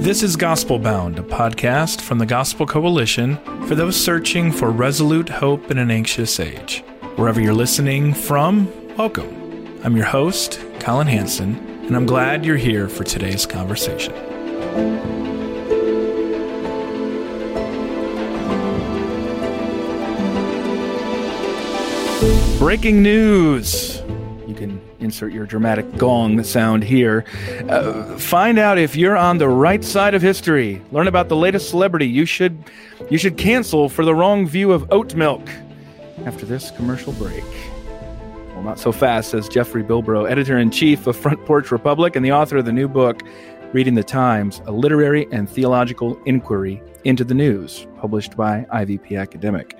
This is Gospel Bound, a podcast from the Gospel Coalition for those searching for resolute hope in an anxious age. Wherever you're listening from, welcome. I'm your host, Collin Hansen, and I'm glad you're here for today's conversation. Breaking news! Insert your dramatic gong sound here. Uh, find out if you're on the right side of history. Learn about the latest celebrity you should you should cancel for the wrong view of oat milk. After this commercial break. Well, not so fast, says Jeffrey Bilbro, editor in chief of Front Porch Republic and the author of the new book, Reading the Times A Literary and Theological Inquiry into the News, published by IVP Academic.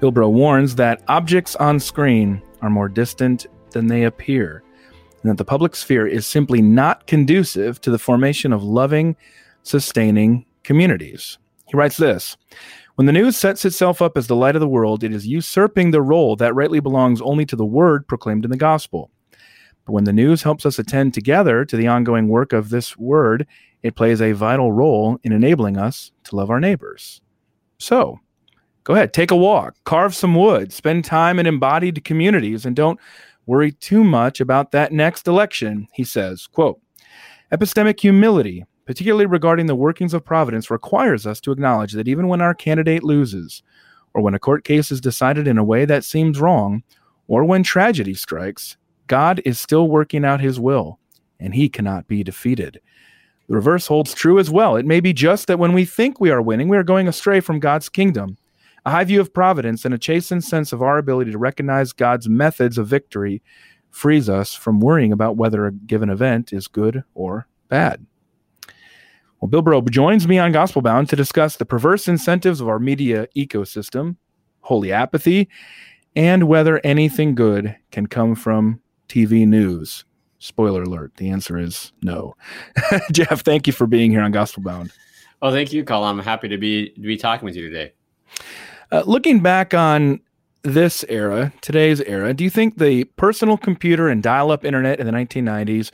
Bilbro warns that objects on screen are more distant than they appear, and that the public sphere is simply not conducive to the formation of loving, sustaining communities. He writes this When the news sets itself up as the light of the world, it is usurping the role that rightly belongs only to the word proclaimed in the gospel. But when the news helps us attend together to the ongoing work of this word, it plays a vital role in enabling us to love our neighbors. So, go ahead, take a walk, carve some wood, spend time in embodied communities, and don't worry too much about that next election, he says. Quote, Epistemic humility, particularly regarding the workings of providence, requires us to acknowledge that even when our candidate loses, or when a court case is decided in a way that seems wrong, or when tragedy strikes, God is still working out his will, and he cannot be defeated. The reverse holds true as well. It may be just that when we think we are winning, we are going astray from God's kingdom. A high view of providence and a chastened sense of our ability to recognize God's methods of victory frees us from worrying about whether a given event is good or bad. Well, Bilbro joins me on Gospel Bound to discuss the perverse incentives of our media ecosystem, holy apathy, and whether anything good can come from TV news. Spoiler alert, the answer is no. Jeff, thank you for being here on Gospel Bound. Well, thank you, Collin. I'm happy to be to be talking with you today. Uh, looking back on this era, today's era, do you think the personal computer and dial-up internet in the 1990s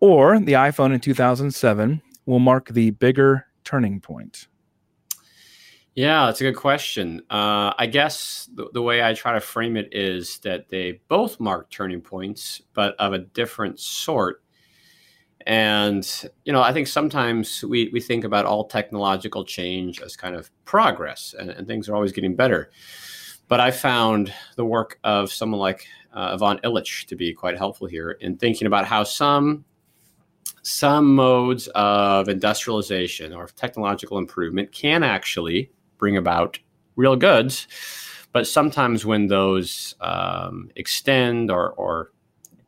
or the iPhone in 2007 will mark the bigger turning point? Yeah, that's a good question. Uh, I guess the, the, way I try to frame it is that they both mark turning points, but of a different sort. And, you know, I think sometimes we, we think about all technological change as kind of progress and, and things are always getting better. But I found the work of someone like uh, Ivan Illich to be quite helpful here in thinking about how some some modes of industrialization or technological improvement can actually bring about real goods. But sometimes when those um, extend or, or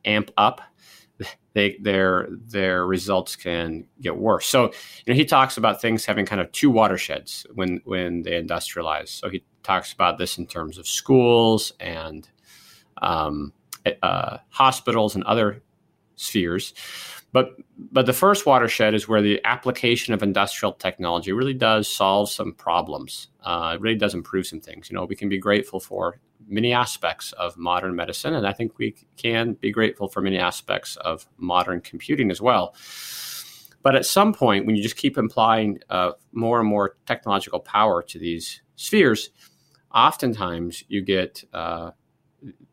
amp up, they, their their results can get worse. So you know he talks about things having kind of two watersheds when when they industrialize. So he talks about this in terms of schools and um, uh, hospitals and other spheres. But but the first watershed is where the application of industrial technology really does solve some problems. Uh, it really does improve some things. You know, we can be grateful for many aspects of modern medicine, and I think we can be grateful for many aspects of modern computing as well. But at some point, when you just keep implying uh, more and more technological power to these spheres, oftentimes you get uh,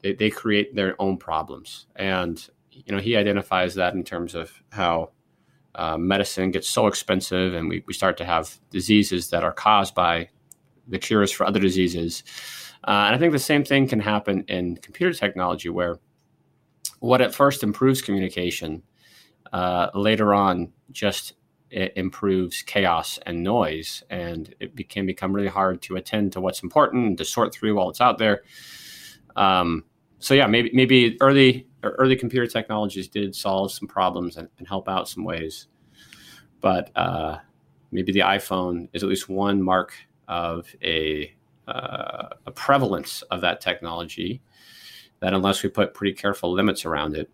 they, they, create their own problems, and you know he identifies that in terms of how uh, medicine gets so expensive, and we, we start to have diseases that are caused by the cures for other diseases uh, and I think the same thing can happen in computer technology, where what at first improves communication, uh, later on just improves chaos and noise, and it be- can become really hard to attend to what's important and to sort through while it's out there. Um, so yeah, maybe maybe early early computer technologies did solve some problems and, and help out some ways, but uh, maybe the iPhone is at least one mark of a uh, a prevalence of that technology that unless we put pretty careful limits around it,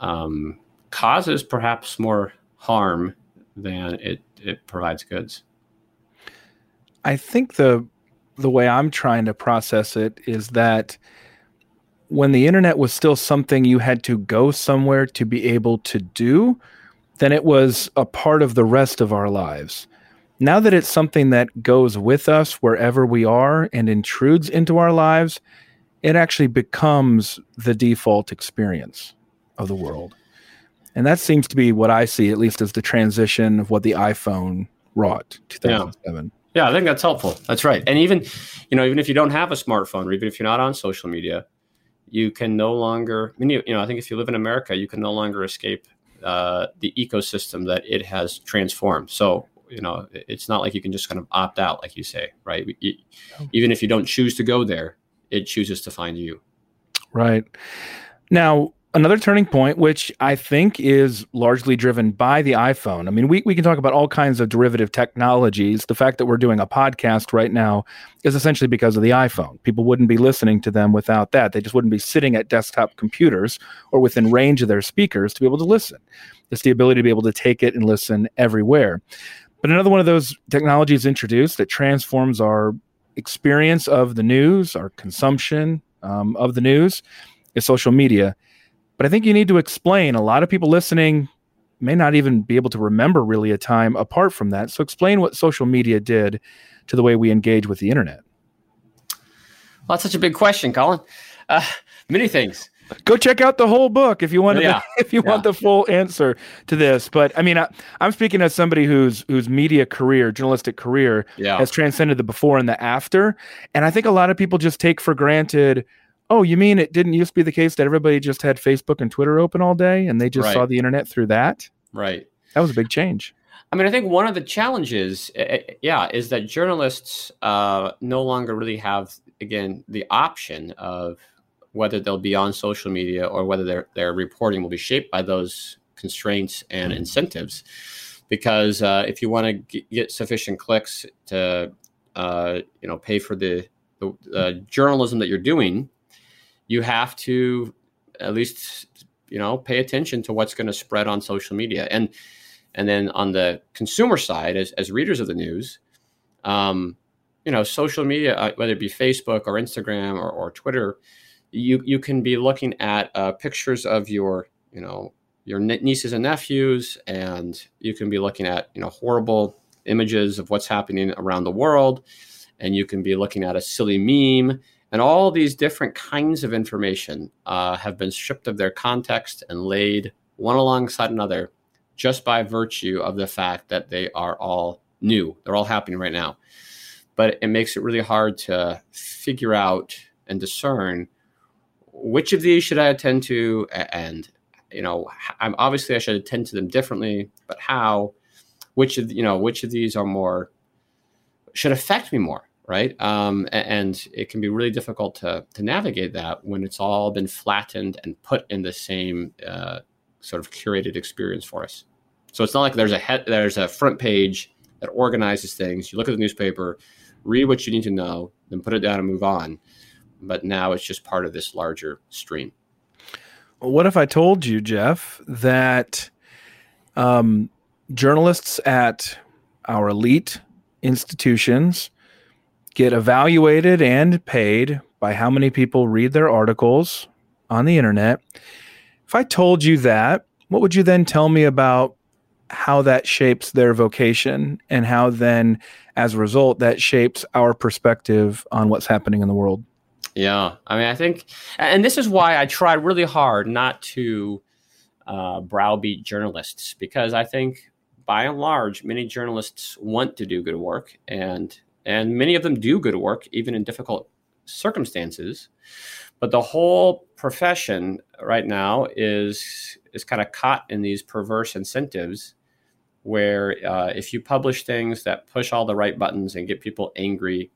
um, causes perhaps more harm than it, it provides goods. I think the the way I'm trying to process it is that when the internet was still something you had to go somewhere to be able to do, then it was a part of the rest of our lives. Now that it's something that goes with us wherever we are and intrudes into our lives, it actually becomes the default experience of the world. And that seems to be what I see, at least as the transition of what the iPhone wrought 2007. Yeah. yeah, I think that's helpful. That's right. And even, you know, even if you don't have a smartphone or even if you're not on social media, you can no longer, I mean, you, you know, I think if you live in America, you can no longer escape uh, the ecosystem that it has transformed. So you know it's not like you can just kind of opt out like you say right? Even if you don't choose to go there it chooses to find you. Right. Now another turning point which i think is largely driven by the iphone. I mean we, we can talk about all kinds of derivative technologies. The fact that we're doing a podcast right now is essentially because of the iphone. People wouldn't be listening to them without that. They just wouldn't be sitting at desktop computers or within range of their speakers to be able to listen. It's the ability to be able to take it and listen everywhere but another one of those technologies introduced that transforms our experience of the news, our consumption um, of the news, is social media. But I think you need to explain. A lot of people listening may not even be able to remember really a time apart from that. So explain what social media did to the way we engage with the internet. Well, that's such a big question, Collin. Uh, many things go check out the whole book if you want yeah. the, if you yeah. want the full answer to this but i mean I, am speaking as somebody whose whose media career journalistic career yeah. has transcended the before and the after and i think a lot of people just take for granted oh you mean it didn't used to be the case that everybody just had facebook and twitter open all day and they just right. saw the internet through that right that was a big change I mean, I think one of the challenges, eh, yeah, is that journalists uh, no longer really have, again, the option of whether they'll be on social media or whether their, their reporting will be shaped by those constraints and incentives. Because uh, if you want to get sufficient clicks to, uh, you know, pay for the, the uh, journalism that you're doing, you have to at least, you know, pay attention to what's going to spread on social media. And and then on the consumer side, as, as readers of the news, um, you know, social media, uh, whether it be Facebook or Instagram or, or Twitter, you you can be looking at uh, pictures of your you know your nieces and nephews, and you can be looking at you know horrible images of what's happening around the world, and you can be looking at a silly meme, and all these different kinds of information uh, have been stripped of their context and laid one alongside another, just by virtue of the fact that they are all new. They're all happening right now, but it makes it really hard to figure out and discern which of these should I attend to? And, you know, I'm obviously I should attend to them differently, but how? Which of you know which of these are more should affect me more, right? Um, and it can be really difficult to to navigate that when it's all been flattened and put in the same uh, sort of curated experience for us. So it's not like there's a head, there's a front page that organizes things. You look at the newspaper, read what you need to know, then put it down and move on but now it's just part of this larger stream. What if I told you, Jeff, that um, journalists at our elite institutions get evaluated and paid by how many people read their articles on the internet? If I told you that, what would you then tell me about how that shapes their vocation and how then, as a result, that shapes our perspective on what's happening in the world? Yeah, I mean, I think, and this is why I try really hard not to uh, browbeat journalists because I think, by and large, many journalists want to do good work, and and many of them do good work even in difficult circumstances. But the whole profession right now is is kind of caught in these perverse incentives where uh, if you publish things that push all the right buttons and get people angry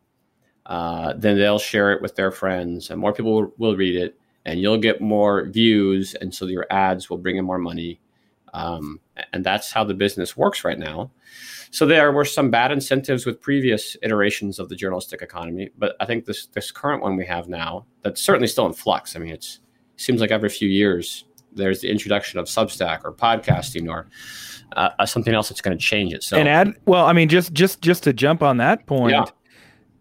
uh, then they'll share it with their friends, and more people will, will read it, and you'll get more views, and so your ads will bring in more money. Um, and that's how the business works right now. So there were some bad incentives with previous iterations of the journalistic economy, but I think this this current one we have now that's certainly still in flux. I mean, it's it seems like every few years there's the introduction of Substack or podcasting or uh, uh something else that's going to change it. So and add well, I mean, just just just to jump on that point, yeah.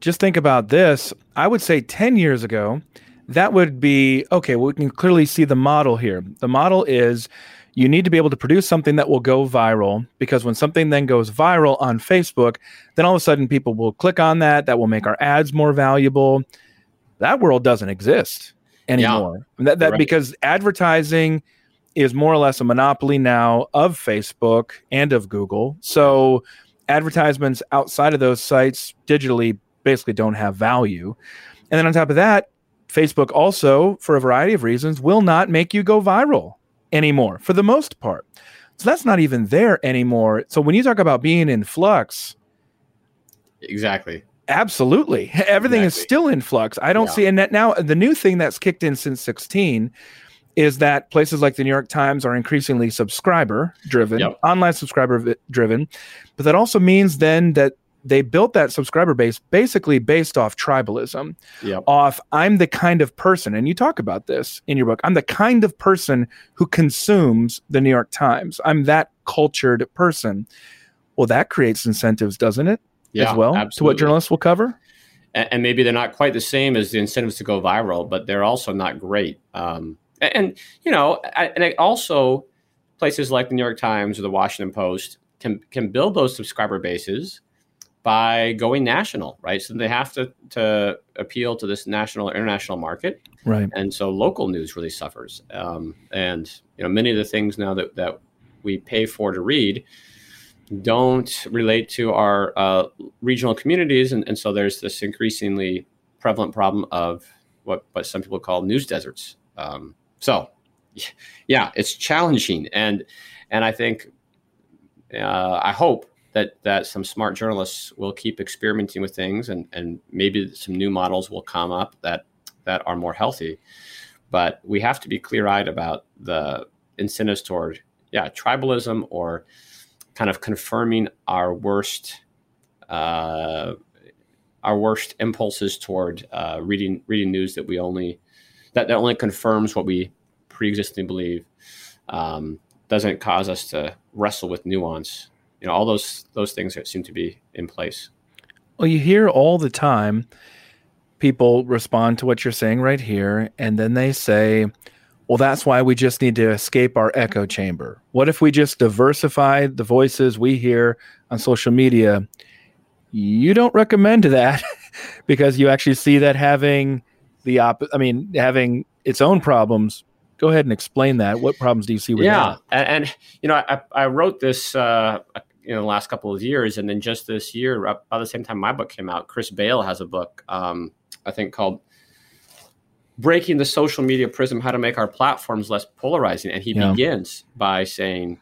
Just think about this. I would say ten years ago, that would be okay. Well, we can clearly see the model here. The model is you need to be able to produce something that will go viral because when something then goes viral on Facebook, then all of a sudden people will click on that. That will make our ads more valuable. That world doesn't exist anymore. Yeah, that, that right. because advertising is more or less a monopoly now of Facebook and of Google. So advertisements outside of those sites digitally basically don't have value. And then on top of that, Facebook also, for a variety of reasons, will not make you go viral anymore for the most part. So that's not even there anymore. So when you talk about being in flux, exactly. Absolutely. Everything exactly. is still in flux. I don't yeah. see and that now the new thing that's kicked in since 16 is that places like the New York Times are increasingly subscriber driven, yep. online subscriber driven. But that also means then that they built that subscriber base basically based off tribalism yep. off i'm the kind of person and you talk about this in your book i'm the kind of person who consumes the new york times i'm that cultured person well that creates incentives doesn't it yeah, as well absolutely. to what journalists will cover and, and, maybe they're not quite the same as the incentives to go viral but they're also not great um, and, and, you know and also places like the new york times or the washington post can can build those subscriber bases by going national, right? So they have to to appeal to this national or international market, right? And so local news really suffers. Um, and you know, many of the things now that that we pay for to read don't relate to our uh, regional communities, and, and so there's this increasingly prevalent problem of what what some people call news deserts. Um, so, yeah, it's challenging, and and I think uh, I hope that that some smart journalists will keep experimenting with things and and maybe some new models will come up that that are more healthy. But we have to be clear-eyed about the incentives toward yeah tribalism or kind of confirming our worst uh, our worst impulses toward uh, reading reading news that we only that, that only confirms what we pre-existing believe um, doesn't cause us to wrestle with nuance you know all those those things that seem to be in place. Well you hear all the time people respond to what you're saying right here and then they say well that's why we just need to escape our echo chamber. What if we just diversify the voices we hear on social media? You don't recommend that because you actually see that having the op i mean having its own problems. Go ahead and explain that. What problems do you see with yeah that? And, and you know I, I wrote this uh, in the last couple of years. And then just this year, about the same time my book came out, Chris Bail has a book, um, I think called Breaking the Social Media Prism How to Make Our Platforms Less Polarizing. And he yeah. begins by saying,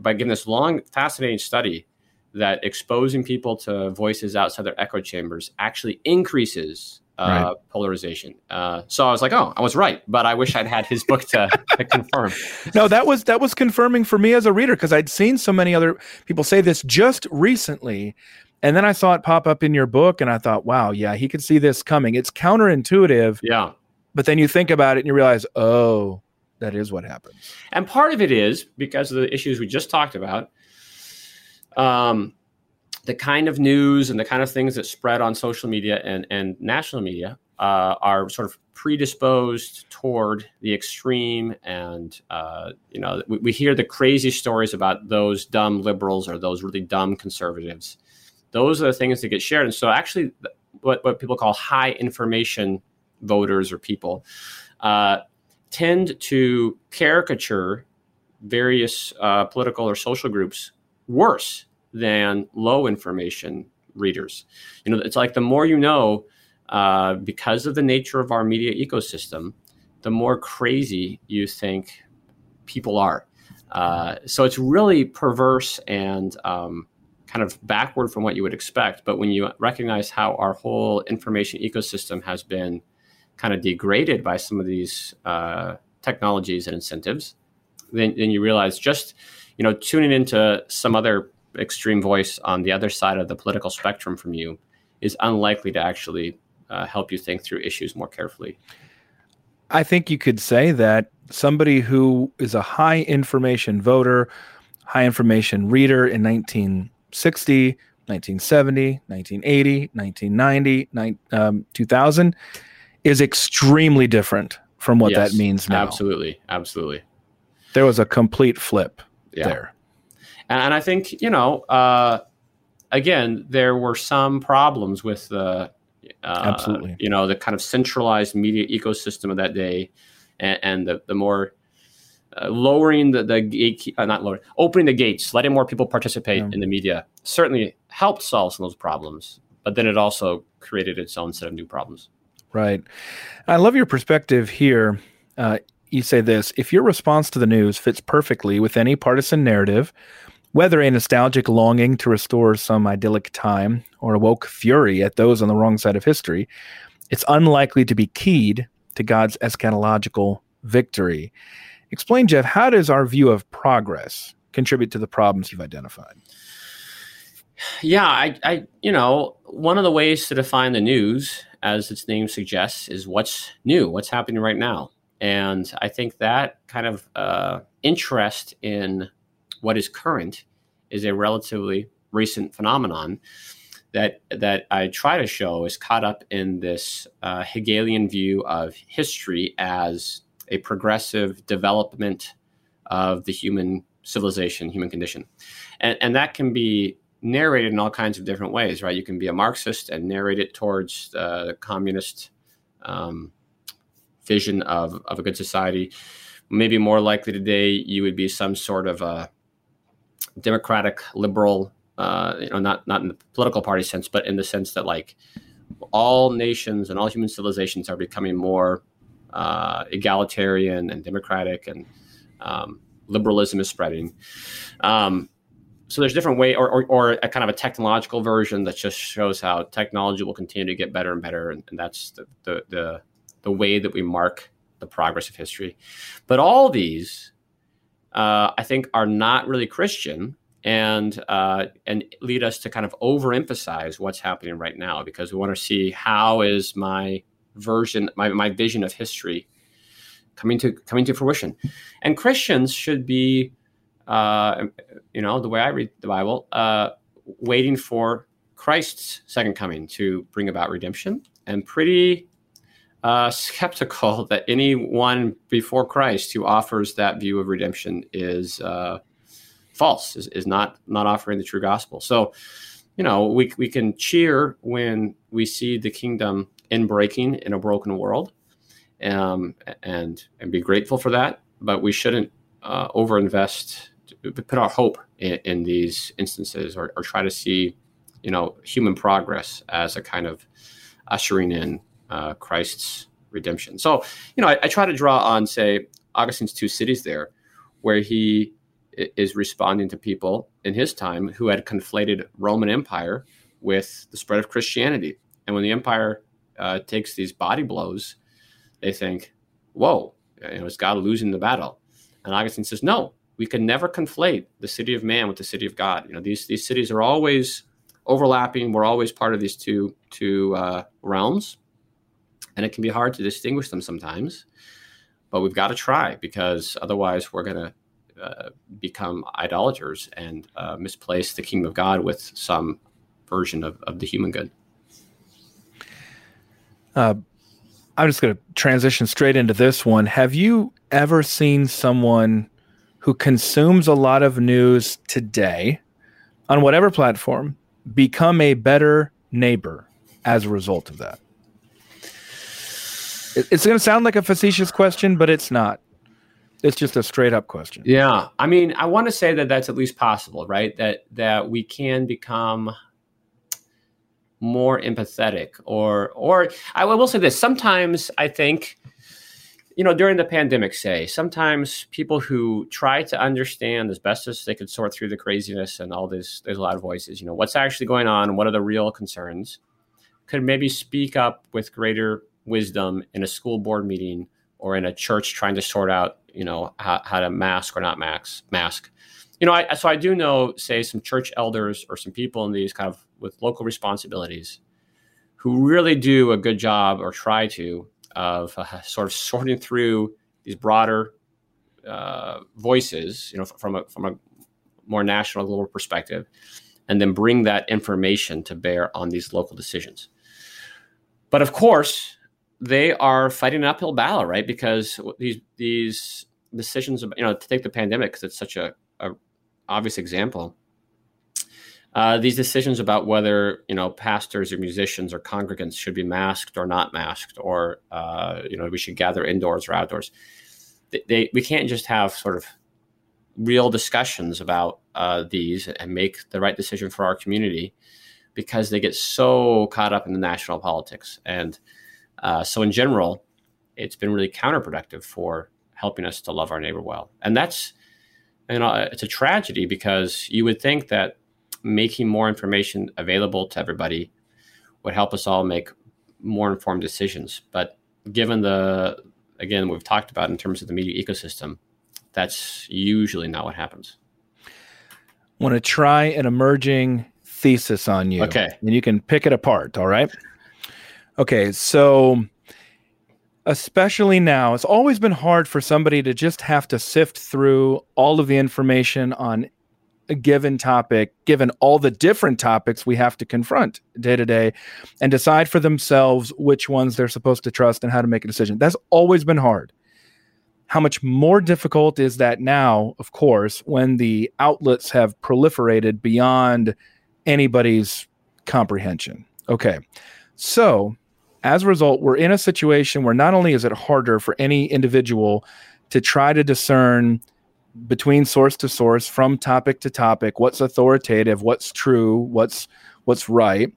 by giving this long, fascinating study that exposing people to voices outside their echo chambers actually increases uh, right. polarization. Uh, so I was like, oh, I was right, but I wish I'd had his book to, to confirm. No, that was that was confirming for me as a reader because I'd seen so many other people say this just recently, and then I saw it pop up in your book, and I thought, wow, yeah, he could see this coming. It's counterintuitive, yeah, but then you think about it and you realize, oh, that is what happens. And part of it is because of the issues we just talked about. Um, the kind of news and the kind of things that spread on social media and, and national media uh, are sort of predisposed toward the extreme and uh, you know we, we, hear the crazy stories about those dumb liberals or those really dumb conservatives. Those are the things that get shared. And so actually what, what people call high information voters or people uh, tend to caricature various uh, political or social groups worse than low information readers. You know, it's like the more you know, uh, because of the nature of our media ecosystem, the more crazy you think people are. Uh, so it's really perverse and um, kind of backward from what you would expect. But when you recognize how our whole information ecosystem has been kind of degraded by some of these uh, technologies and incentives, then, then you realize just you know tuning into some other extreme voice on the other side of the political spectrum from you is unlikely to actually uh, help you think through issues more carefully. I think you could say that somebody who is a high information voter, high information reader in 1960, 1970, 1980, 1990, um, 2000 is extremely different from what yes, that means now. Absolutely. Absolutely. There was a complete flip yeah. there. And I think, you know, uh, again, there were some problems with the, uh, absolutely, you know, the kind of centralized media ecosystem of that day, and, and the the more uh, lowering the the gate, uh, not lowering, opening the gates, letting more people participate yeah. in the media certainly helped solve some of those problems. But then it also created its own set of new problems. Right. I love your perspective here. Uh, you say this if your response to the news fits perfectly with any partisan narrative, whether a nostalgic longing to restore some idyllic time or a woke fury at those on the wrong side of history, it's unlikely to be keyed to God's eschatological victory. Explain, Jeff, how does our view of progress contribute to the problems you've identified? Yeah, I, I, you know, one of the ways to define the news, as its name suggests, is what's new, what's happening right now. And I think that kind of uh, interest in what is current is a relatively recent phenomenon that that I try to show is caught up in this uh, Hegelian view of history as a progressive development of the human civilization, human condition, and and that can be narrated in all kinds of different ways, right? You can be a Marxist and narrate it towards uh, the communist um, vision of of a good society. Maybe more likely today, you would be some sort of a democratic liberal uh, you know not not in the political party sense but in the sense that like all nations and all human civilizations are becoming more uh, egalitarian and democratic and um, liberalism is spreading. Um, so there's different way or, or, or, a kind of a technological version that just shows how technology will continue to get better and better and, and that's the, the, the, the way that we mark the progress of history. But all these uh, I think are not really Christian and uh, and lead us to kind of overemphasize what's happening right now because we want to see how is my version my, my vision of history coming to coming to fruition. And christians should be uh, you know the way i read the bible uh, waiting for christ's second coming to bring about redemption and pretty uh, skeptical that anyone before Christ who offers that view of redemption is uh, false, is, is not not offering the true gospel. So, you know, we we can cheer when we see the kingdom in breaking in a broken world, um, and and be grateful for that. But we shouldn't uh, overinvest, put our hope in, in these instances, or, or try to see, you know, human progress as a kind of ushering in uh, Christ's redemption. So, you know, I, I, try to draw on, say, Augustine's two cities there, where he is responding to people in his time who had conflated Roman Empire with the spread of Christianity. And when the empire uh, takes these body blows, they think, whoa, you know, is God losing the battle? And Augustine says, no, we can never conflate the city of man with the city of God. You know, these, these cities are always overlapping. We're always part of these two, two uh, realms and it can be hard to distinguish them sometimes. But we've got to try because otherwise we're going to uh, become idolaters and uh, misplace the kingdom of God with some version of, of the human good. Uh, I'm just going to transition straight into this one. Have you ever seen someone who consumes a lot of news today on whatever platform become a better neighbor as a result of that? It's going to sound like a facetious question, but it's not. It's just a straight up question. Yeah, I mean, I want to say that that's at least possible, right? That that we can become more empathetic, or or I will say this. Sometimes I think, you know, during the pandemic, say sometimes people who try to understand as best as they could sort through the craziness and all this, there's a lot of voices. You know, what's actually going on? What are the real concerns? Could maybe speak up with greater wisdom in a school board meeting or in a church trying to sort out, you know, how, how to mask or not mask mask. You know, I, so I do know, say, some church elders or some people in these kind of with local responsibilities who really do a good job or try to of uh, sort of sorting through these broader uh, voices, you know, from a from a more national global perspective, and then bring that information to bear on these local decisions. But of course, they are fighting an uphill battle, right? Because these these decisions, you know, to take the pandemic because it's such a, a obvious example. Uh, these decisions about whether you know pastors or musicians or congregants should be masked or not masked, or uh, you know we should gather indoors or outdoors. They, they, we can't just have sort of real discussions about uh, these and make the right decision for our community because they get so caught up in the national politics. And uh, so, in general, it's been really counterproductive for helping us to love our neighbor well. And that's, you know, it's a tragedy because you would think that making more information available to everybody would help us all make more informed decisions. But given the, again, we've talked about in terms of the media ecosystem, that's usually not what happens. Want to try an emerging thesis on you. Okay. And you can pick it apart. All right. Okay. So, especially now, it's always been hard for somebody to just have to sift through all of the information on a given topic, given all the different topics we have to confront day to day, and decide for themselves which ones they're supposed to trust and how to make a decision. That's always been hard. How much more difficult is that now, of course, when the outlets have proliferated beyond anybody's comprehension? Okay. So, as a result, we're in a situation where not only is it harder for any individual to try to discern between source to source from topic to topic what's authoritative what's true what's what's right.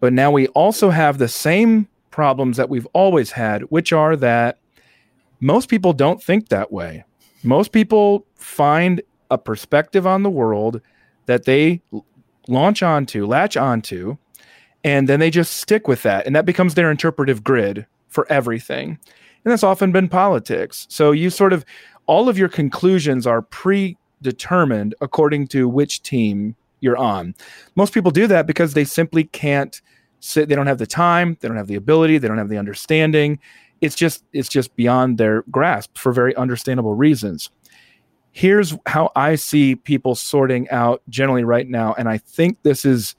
But now we also have the same problems that we've always had which are that most people don't think that way. Most people find a perspective on the world that they launch onto latch onto and then they just stick with that and that becomes their interpretive grid for everything and that's often been politics so you sort of all of your conclusions are predetermined according to which team you're on. Most people do that because they simply can't sit they don't have the time, they don't have the ability, they don't have the understanding. It's just it's just beyond their grasp for very understandable reasons. Here's how I see people sorting out generally right now and I think this is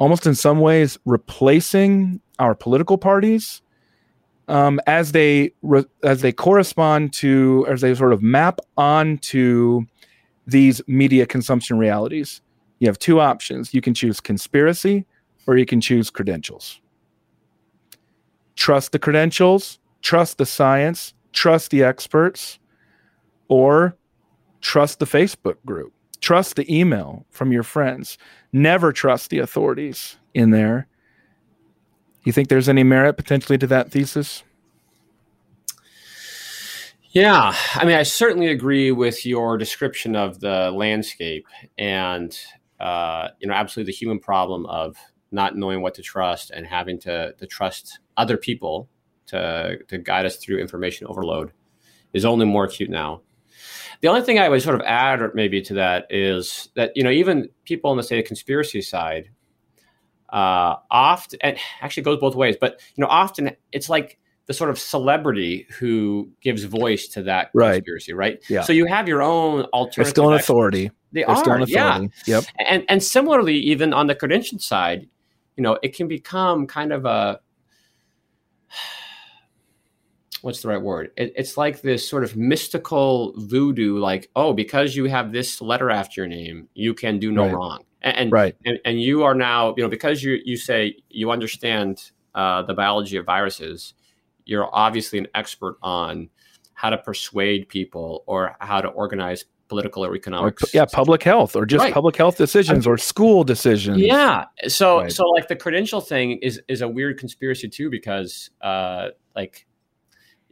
almost in some ways replacing our political parties um, as they re- as they correspond to as they sort of map onto these media consumption realities. You have two options. You can choose conspiracy or you can choose credentials. Trust the credentials, trust the science, trust the experts, or trust the Facebook group, trust the email from your friends. Never trust the authorities in there you think there's any merit potentially to that thesis? Yeah, I mean, I certainly agree with your description of the landscape, and uh, you know, absolutely the human problem of not knowing what to trust and having to to trust other people to to guide us through information overload is only more acute now. The only thing I would sort of add, or maybe to that, is that you know even people on the say conspiracy side uh, often and actually goes both ways but you know often it's like the sort of celebrity who gives voice to that right. conspiracy right? Yeah. So you have your own alternative they're still an authority. They they're are still an authority yeah. yep. And and similarly even on the credential side you know it can become kind of a what's the right word? It, it's like this sort of mystical voodoo, like, oh, because you have this letter after your name, you can do no right. wrong and right and, and you are now you know because you you say you understand uh, the biology of viruses you're obviously an expert on how to persuade people or how to organize political or economic or, yeah public health or just right. public health decisions or school decisions yeah so Right. so like the credential thing is is a weird conspiracy too because uh like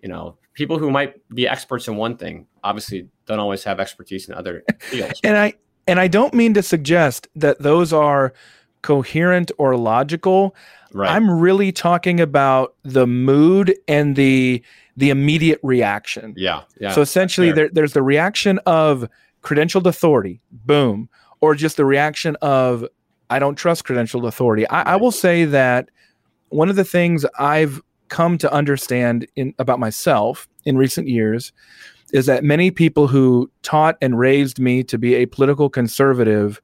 you know people who might be experts in one thing obviously don't always have expertise in other fields and i and i don't mean to suggest that those are coherent or logical. Right. I'm really talking about the mood and the the immediate reaction. yeah. Yeah. so essentially, there, there's the reaction of credentialed authority, boom, or just the reaction of I don't trust credentialed authority. I, I will say that one of the things I've come to understand in about myself in recent years is that many people who taught and raised me to be a political conservative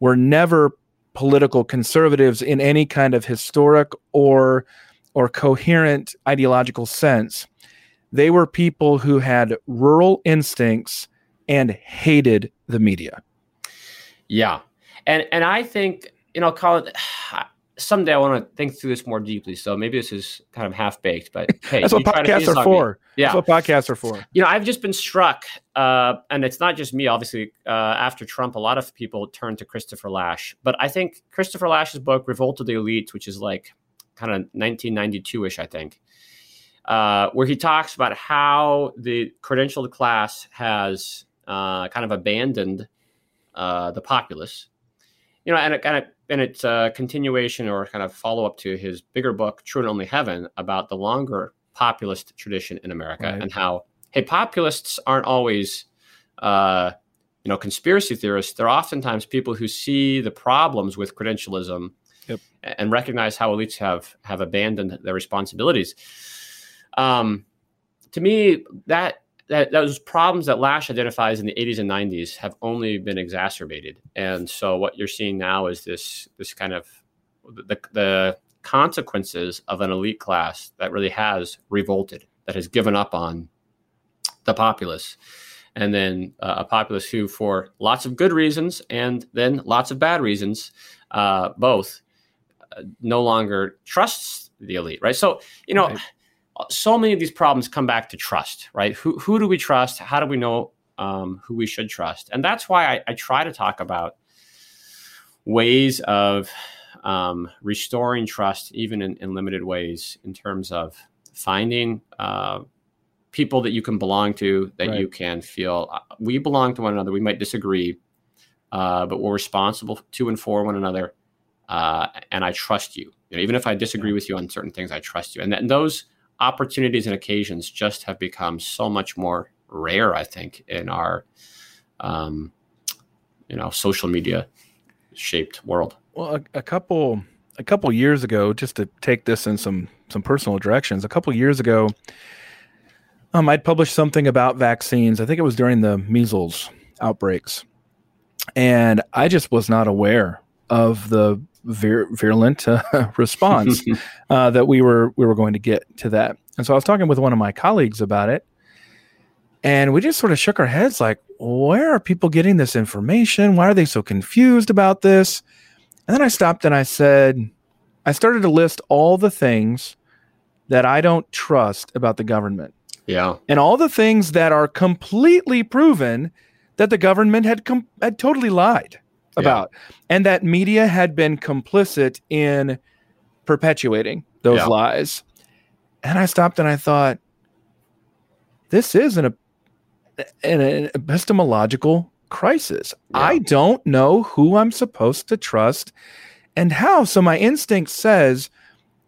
were never political conservatives in any kind of historic or or coherent ideological sense. They were people who had rural instincts and hated the media. Yeah, and and I think you know, Collin. Someday I want to think through this more deeply. So maybe this is kind of half baked, but hey, That's what you try to podcasts are me. for. Yeah, That's what podcasts are for. you know, I've just been struck, uh, and it's not just me. Obviously, uh, after Trump, a lot of people turned to Christopher Lasch, but I think Christopher Lasch's book "Revolt of the Elite," which is like kind of 1992ish, I think, uh, where he talks about how the credentialed class has uh, kind of abandoned uh, the populace. You know, and it kind of and it's a continuation or kind of follow up to his bigger book, True and Only Heaven, about the longer populist tradition in America Right. and how hey, populists aren't always uh, you know conspiracy theorists. They're oftentimes people who see the problems with credentialism Yep. and recognize how elites have have abandoned their responsibilities. Um, to me, that that those problems that Lasch identifies in the 80s and 90s have only been exacerbated. And so what you're seeing now is this this kind of the, the consequences of an elite class that really has revolted, that has given up on the populace. And then uh, a populace who, for lots of good reasons and then lots of bad reasons, uh, both, uh, no longer trusts the elite, right? So, you know, Right. So many of these problems come back to trust, right? Who, who do we trust? How do we know um, who we should trust? And that's why I, I try to talk about ways of um, restoring trust, even in, in limited ways, in terms of finding uh, people that you can belong to, that Right. you can feel uh, we belong to one another. We might disagree, uh, but we're responsible to and for one another. Uh, and I trust you. you know, even if I disagree with you on certain things, I trust you. And, th- and those opportunities and occasions just have become so much more rare, I think, in our, um, you know, social media shaped world. Well, a, a couple a couple years ago, just to take this in some some personal directions, a couple years ago, um, I'd published something about vaccines. I think it was during the measles outbreaks, and I just was not aware of the vir- virulent uh, response uh, that we were we were going to get to that. And so I was talking with one of my colleagues about it, and we just sort of shook our heads like, where are people getting this information? Why are they so confused about this? And then I stopped and I said, I started to list all the things that I don't trust about the government yeah. and all the things that are completely proven that the government had com- had totally lied Yeah. about and that media had been complicit in perpetuating those Yeah. lies. And I stopped and I thought this is an, an, an epistemological crisis. Yeah. I don't know who I'm supposed to trust and how. So my instinct says,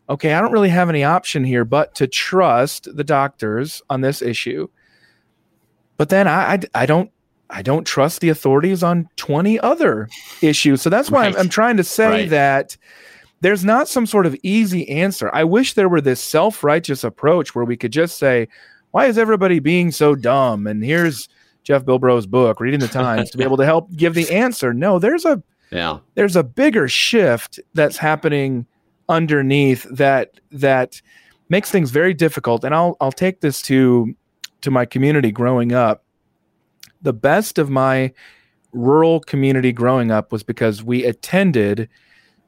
okay, I don't really have any option here but to trust the doctors on this issue. But then I, I, I don't I don't trust the authorities on 20 other issues. So that's why I'm, I'm trying to say Right. that there's not some sort of easy answer. I wish there were this self-righteous approach where we could just say, why is everybody being so dumb? And here's Jeff Bilbro's book, Reading the Times, to be able to help give the answer. No, there's a Yeah. there's a bigger shift that's happening underneath that that makes things very difficult. And I'll I'll take this to to my community growing up. The best of my rural community growing up was because we attended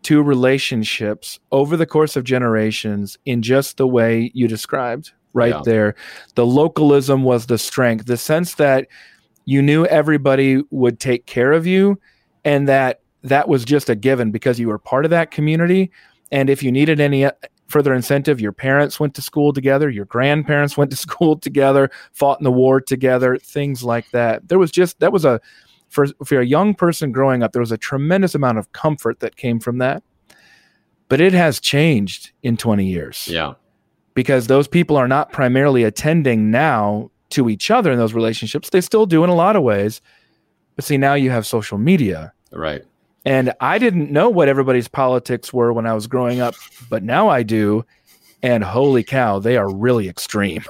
to relationships over the course of generations in just the way you described right Yeah. there. The localism was the strength, the sense that you knew everybody would take care of you and that that was just a given because you were part of that community and if you needed any further incentive your parents went to school together your grandparents went to school together fought in the war together things like that there was just that was a for for a young person growing up, there was a tremendous amount of comfort that came from that. But it has changed in 20 years. Yeah. Because those people are not primarily attending now to each other in those relationships. They still do in a lot of ways. But see, now you have social media. Right. And I didn't know what everybody's politics were when I was growing up, but now I do. And holy cow, they are really extreme.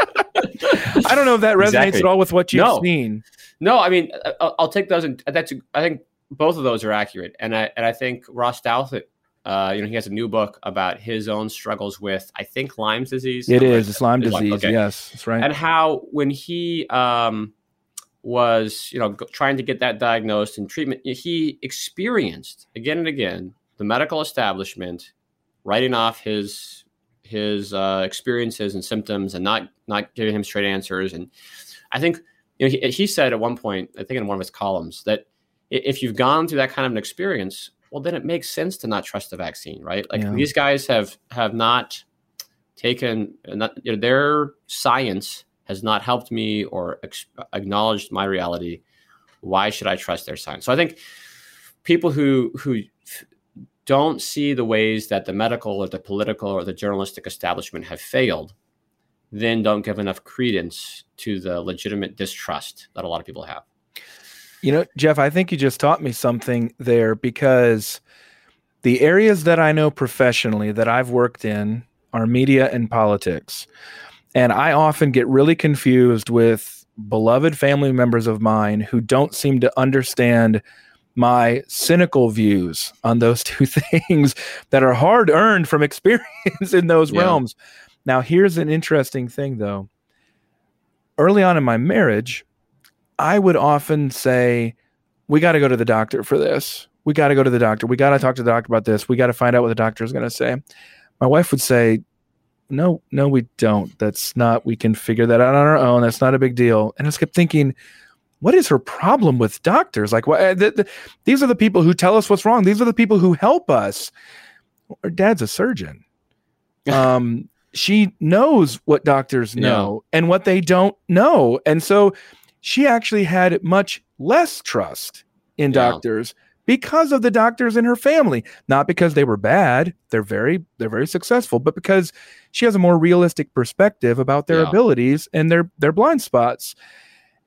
I don't know if that resonates exactly. at all with what you've no. seen. No, I mean, I'll, I'll take those. And that's I think both of those are accurate, and I and I think Ross Douthat, uh, you know, he has a new book about his own struggles with I think Lyme's disease. It is it's Lyme disease. Okay. Yes, that's right. And how when he um, was you know trying to get that diagnosed and treatment, he experienced again and again the medical establishment writing off his his uh, experiences and symptoms and not not giving him straight answers. And I think you know, he, he said at one point, I think in one of his columns, that if you've gone through that kind of an experience, well, then it makes sense to not trust the vaccine, right? Like yeah. these guys have have not taken not, you know, their science has not helped me or ex- acknowledged my reality. Why should I trust their science? So I think people who who don't see the ways that the medical or the political or the journalistic establishment have failed, then don't give enough credence to the legitimate distrust that a lot of people have. You know, Jeff, I think you just taught me something there because the areas that I know professionally that I've worked in are media and politics. And I often get really confused with beloved family members of mine who don't seem to understand my cynical views on those two things that are hard earned from experience in those yeah. realms. Now, here's an interesting thing though. Early on in my marriage, I would often say, We got to go to the doctor for this. We got to go to the doctor. We got to talk to the doctor about this. We got to find out what the doctor is going to say. My wife would say, no, no, we don't. That's not, we can figure that out on our own. That's not a big deal. And I just kept thinking, what is her problem with doctors? Like, what? The, the, these are the people who tell us what's wrong. These are the people who help us. Her dad's a surgeon. Um, she knows what doctors know yeah. and what they don't know, and so she actually had much less trust in yeah. doctors because of the doctors in her family not because they were bad they're very they're very successful but because she has a more realistic perspective about their yeah. abilities and their their blind spots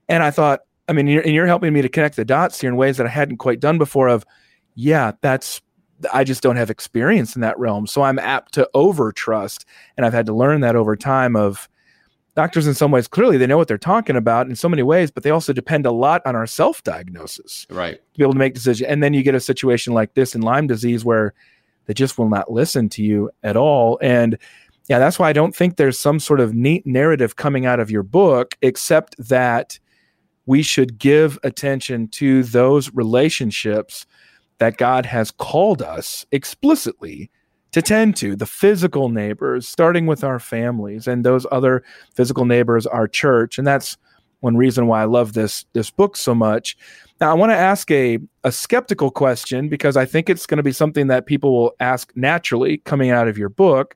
and i thought I mean, you're, and you're helping me to connect the dots here in ways that I hadn't quite done before. Of, yeah, that's I just don't have experience in that realm, so I'm apt to over trust, and I've had to learn that over time. Of doctors, in some ways, clearly they know what they're talking about in so many ways, but they also depend a lot on our self diagnosis, right, to be able to make decisions. And then you get a situation like this in Lyme disease where they just will not listen to you at all, and yeah, that's why I don't think there's some sort of neat narrative coming out of your book, except that we should give attention to those relationships that God has called us explicitly to tend to the physical neighbors, starting with our families and those other physical neighbors, our church. And that's one reason why I love this, this book so much. Now, I want to ask a, a skeptical question because I think it's going to be something that people will ask naturally coming out of your book.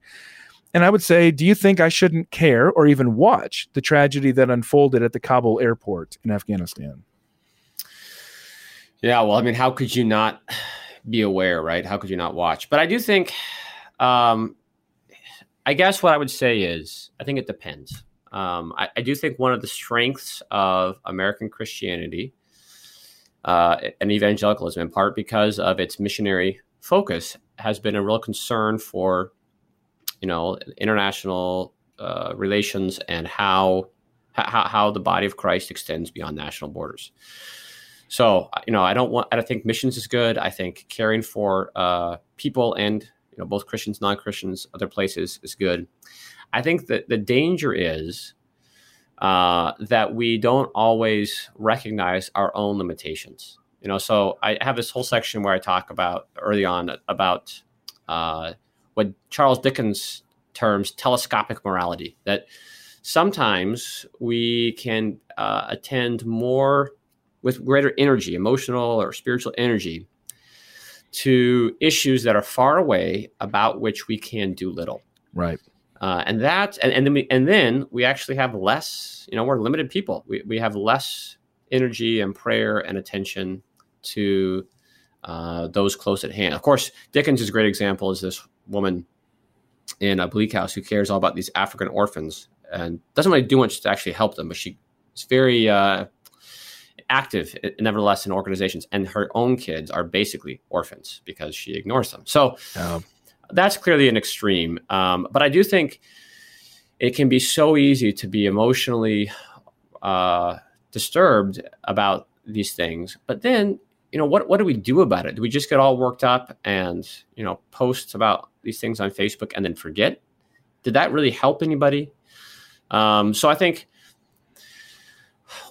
And I would say, do you think I shouldn't care or even watch the tragedy that unfolded at the Kabul airport in Afghanistan? Yeah, well, I mean, how could you not be aware, right? How could you not watch? But I do think, um, I guess what I would say is, I think it depends. Um, I, I, do think one of the strengths of American Christianity uh, and evangelicalism, in part because of its missionary focus, has been a real concern for you know international uh, relations and how, how how the body of Christ extends beyond national borders. So you know, I don't want. I think missions is good. I think caring for uh, people and you know both Christians, non Christians, other places is good. I think that the danger is uh, that we don't always recognize our own limitations. You know, so I have this whole section where I talk about early on about uh, what Charles Dickens terms telescopic morality. That sometimes we can uh, attend more with greater energy, emotional or spiritual energy, to issues that are far away about which we can do little. Right. Uh, and that, and, and then we, and then we actually have less. You know, we're limited people. We we have less energy and prayer and attention to uh, those close at hand. Of course, Dickens is a great example. Is this woman in a Bleak House who cares all about these African orphans and doesn't really do much to actually help them, but she's very uh, active, nevertheless, in organizations. And her own kids are basically orphans because she ignores them. So that's clearly an extreme. Um, but I do think it can be so easy to be emotionally uh, disturbed about these things. But then, you know, what what do we do about it? Do we just get all worked up and you know post about these things on Facebook and then forget? Did that really help anybody? Um, so I think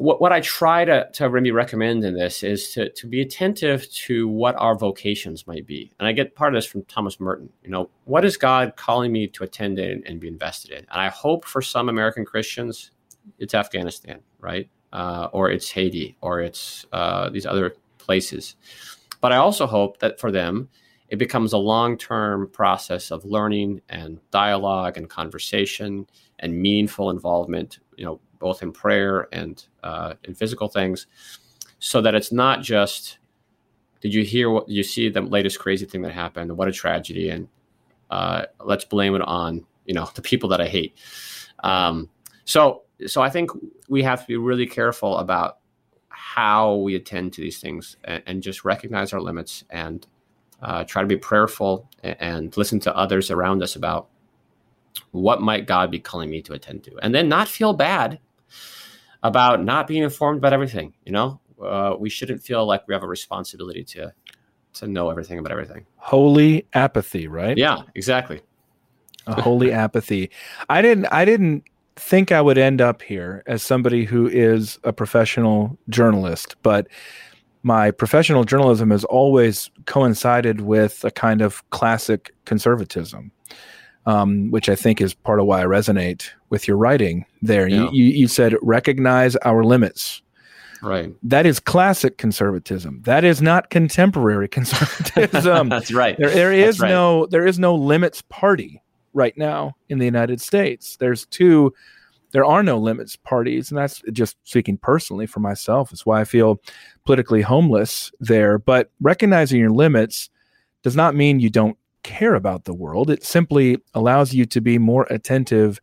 what, what I try to, to really recommend in this is to, to be attentive to what our vocations might be. And I get part of this from Thomas Merton. You know, what is God calling me to attend in and be invested in? And I hope for some American Christians, it's Afghanistan, right? Uh, or it's Haiti, or it's uh, these other places. But I also hope that for them, it becomes a long term process of learning and dialogue and conversation and meaningful involvement, you know, both in prayer and uh, in physical things, so that it's not just, did you hear what you see the latest crazy thing that happened? What a tragedy. And uh, let's blame it on, you know, the people that I hate. Um, so, so I think we have to be really careful about how we attend to these things and, and just recognize our limits and uh, try to be prayerful and, and listen to others around us about what might God be calling me to attend to, and then not feel bad about not being informed about everything. You know, uh, we shouldn't feel like we have a responsibility to to know everything about everything. Holy apathy, right? Yeah, exactly. A holy apathy. I didn't. I didn't think I would end up here as somebody who is a professional journalist, but my professional journalism has always coincided with a kind of classic conservatism um, which I think is part of why I resonate with your writing there. Yeah. You, you, you said recognize our limits. Right. That is classic conservatism. That is not contemporary conservatism. That's right. There, there is right. no there is no limits party right now in the United States. There's two there are no limits parties and that's just speaking personally for myself it's why i feel politically homeless there but recognizing your limits does not mean you don't care about the world. It simply allows you to be more attentive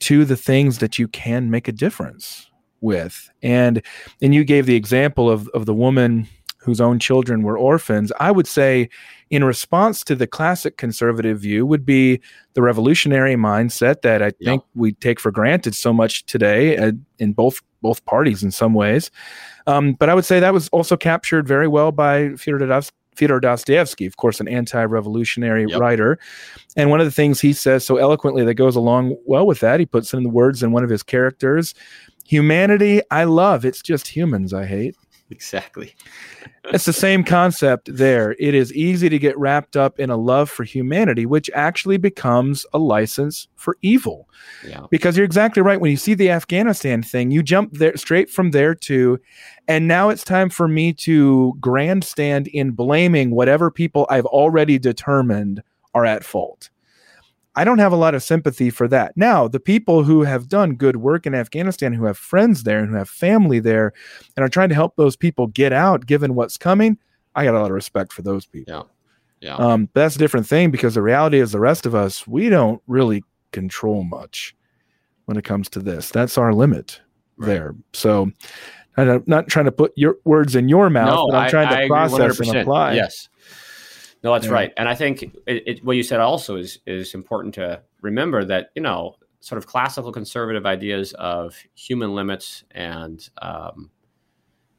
to the things that you can make a difference with. And and you gave the example of of the woman whose own children were orphans. I would say in response to the classic conservative view would be the revolutionary mindset that I think we take for granted so much today uh, in both both parties in some ways. Um, but I would say that was also captured very well by Fyodor Fyodor Dostoevsky, of course, an anti-revolutionary yep. writer. And one of the things he says so eloquently that goes along well with that, he puts in the words in one of his characters, humanity I love, it's just humans I hate. Exactly. it's the same concept there. It is easy to get wrapped up in a love for humanity, which actually becomes a license for evil. Yeah. Because you're exactly right. When you see the Afghanistan thing, you jump there straight from there to, and now it's time for me to grandstand in blaming whatever people I've already determined are at fault. I don't have a lot of sympathy for that. Now, the people who have done good work in Afghanistan, who have friends there and who have family there and are trying to help those people get out given what's coming, I got a lot of respect for those people. Yeah. Yeah. Um, but that's a different thing because the reality is the rest of us, we don't really control much when it comes to this. That's our limit right. there. So I'm not trying to put your words in your mouth, no, but I'm trying I, to I process and apply. Yes. No, that's yeah. right. And I think it, it, what you said also is is important to remember that you know sort of classical conservative ideas of human limits and um,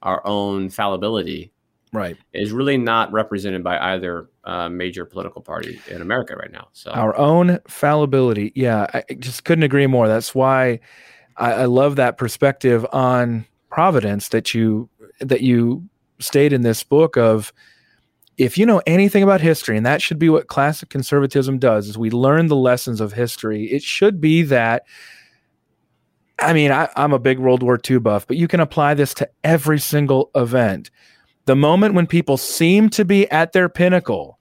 our own fallibility right is really not represented by either uh, major political party in america right now so our own fallibility yeah i just couldn't agree more that's why I, I love that perspective on providence that you that you state in this book of if you know anything about history, and that should be what classic conservatism does, is we learn the lessons of history. It should be that. I mean, I, I'm a big World War II buff, but you can apply this to every single event. The moment when people seem to be at their pinnacle,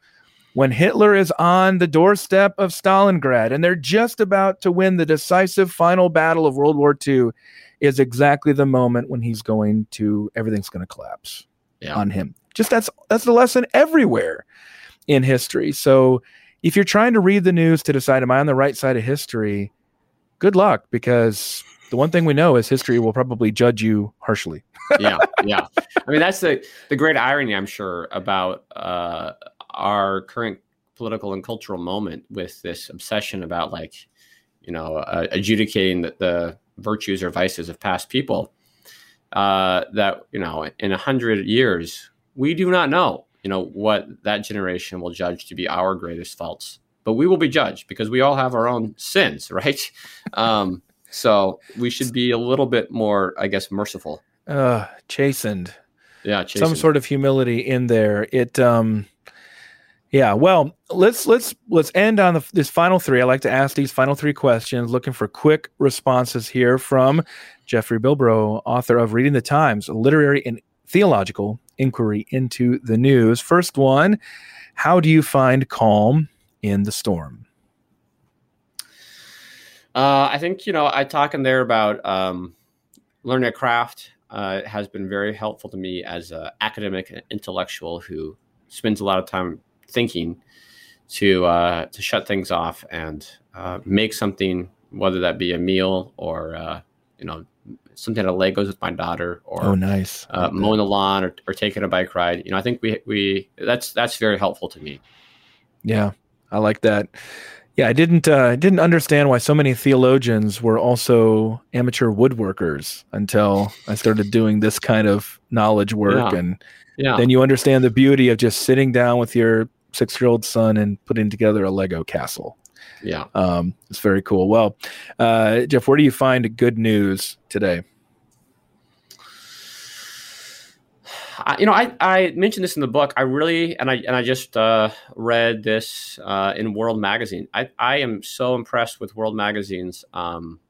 when Hitler is on the doorstep of Stalingrad and they're just about to win the decisive final battle of World War II, is exactly the moment when he's going to everything's going to collapse yeah. on him. Just that's that's the lesson everywhere in history. So if you're trying to read the news to decide am I on the right side of history, good luck because the one thing we know is history will probably judge you harshly. yeah, yeah. I mean, that's the the great irony, I'm sure, about uh, our current political and cultural moment with this obsession about like, you know, uh, adjudicating the, the, virtues or vices of past people. Uh, that you know, in a hundred years, we do not know, you know, what that generation will judge to be our greatest faults. But we will be judged because we all have our own sins, right? Um, so we should be a little bit more, I guess, merciful. Uh, chastened. Yeah, chastened. some sort of humility in there. It, um, yeah. Well, let's let's let's end on the, this final three. I like to ask these final three questions, looking for quick responses here from Jeffrey Bilbro, author of Reading the Times: Literary and Theological Inquiry into the News. First one: How do you find calm in the storm? Uh, I think you know I talk in there about um, learning a craft. Uh, has been very helpful to me as an academic and intellectual who spends a lot of time thinking to uh, to shut things off and uh, make something, whether that be a meal or uh, you know something of Legos with my daughter, or oh nice uh, mowing the lawn or, or taking a bike ride. You know, I think we we that's that's very helpful to me. Yeah, I like that. Yeah, I didn't uh, didn't understand why so many theologians were also amateur woodworkers until I started doing this kind of knowledge work, yeah. and yeah. then you understand the beauty of just sitting down with your six year old son and putting together a Lego castle. Yeah, um, it's very cool. Well, uh, Jeff, where do you find good news today? I, you know, I, I mentioned this in the book. I really and I and I just uh, read this uh, in World Magazine. I, I am so impressed with World Magazine's um,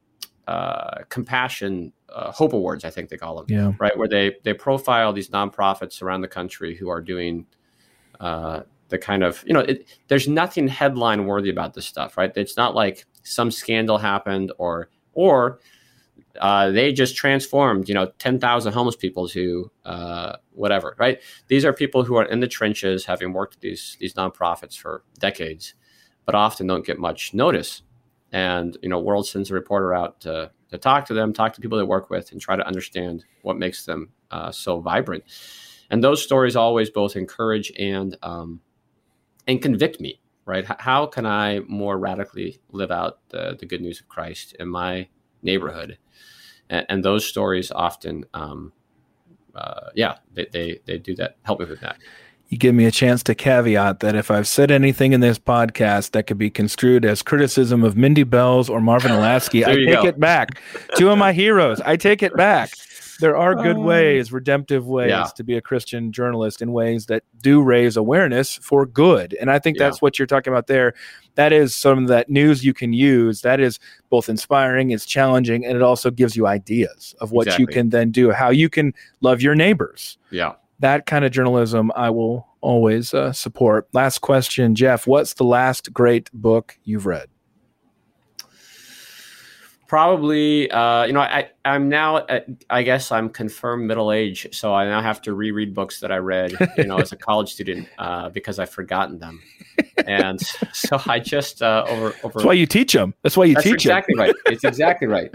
uh, compassion uh, hope awards. I think they call them. Yeah. Right, where they they profile these nonprofits around the country who are doing uh, the kind of you know. It, there's nothing headline worthy about this stuff, right? It's not like some scandal happened or or uh, they just transformed, you know, 10,000 homeless people to uh, whatever, right? These are people who are in the trenches, having worked at these these nonprofits for decades, but often don't get much notice. And you know, World sends a reporter out to to talk to them, talk to people they work with, and try to understand what makes them uh, so vibrant. And those stories always both encourage and um, and convict me. Right? How can I more radically live out the, the good news of Christ in my neighborhood? and, and those stories often, um, uh, yeah, they, they they do that. Help me with that. You give me a chance to caveat that if I've said anything in this podcast that could be construed as criticism of Mindy Belz or Marvin Olasky, I take go. it back. Two of my heroes, I take it back there are good oh. ways, redemptive ways yeah. to be a Christian journalist in ways that do raise awareness for good. And I think yeah. that's what you're talking about there. That is some of that news you can use. That is both inspiring, it's challenging, and it also gives you ideas of what exactly. you can then do, how you can love your neighbors. Yeah. That kind of journalism I will always uh, support. Last question, Jeff. What's the last great book you've read? Probably, uh, you know, I, I'm now, at, I guess I'm confirmed middle age, so I now have to reread books that I read, you know, as a college student uh, because I've forgotten them, and so I just uh, over over. That's why you teach them. That's why you that's teach exactly them. right. It's exactly right.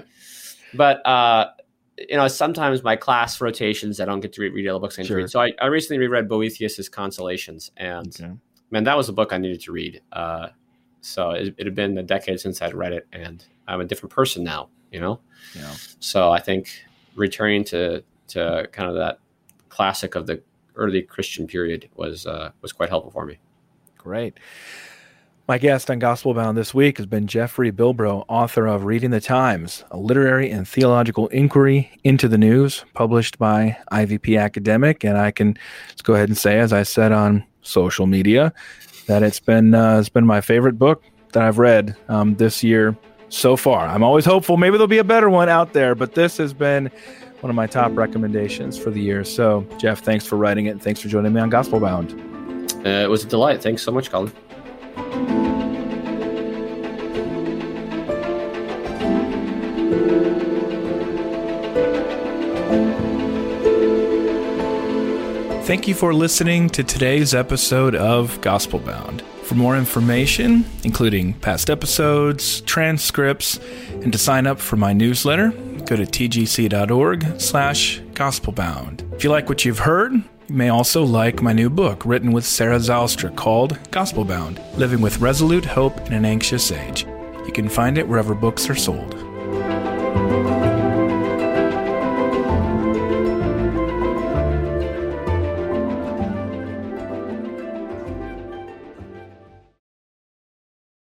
But uh, you know, sometimes my class rotations, I don't get to read, read all the books I need sure. to read. So I, I recently reread Boethius's Consolations, and okay. man, that was a book I needed to read. Uh, so it, it had been a decade since I'd read it, and I'm a different person now, you know? Yeah. So I think returning to, to kind of that classic of the early Christian period was, uh, was quite helpful for me. Great. My guest on Gospel Bound this week has been Jeffrey Bilbro, author of Reading the Times, a literary and theological inquiry into the news, published by IVP Academic. And I can let's go ahead and say, as I said on social media, that it's been uh, it's been my favorite book that I've read um, this year so far. I'm always hopeful. Maybe there'll be a better one out there, but this has been one of my top recommendations for the year. So, Jeff, thanks for writing it. Thanks for joining me on Gospel Bound. Uh, it was a delight. Thanks so much, Collin. Thank you for listening to today's episode of Gospel Bound. For more information, including past episodes, transcripts, and to sign up for my newsletter, go to tgc.org slash gospelbound. If you like what you've heard, you may also like my new book written with Sarah Zylstra called Gospel Bound: Living with Resolute Hope in an Anxious Age. You can find it wherever books are sold.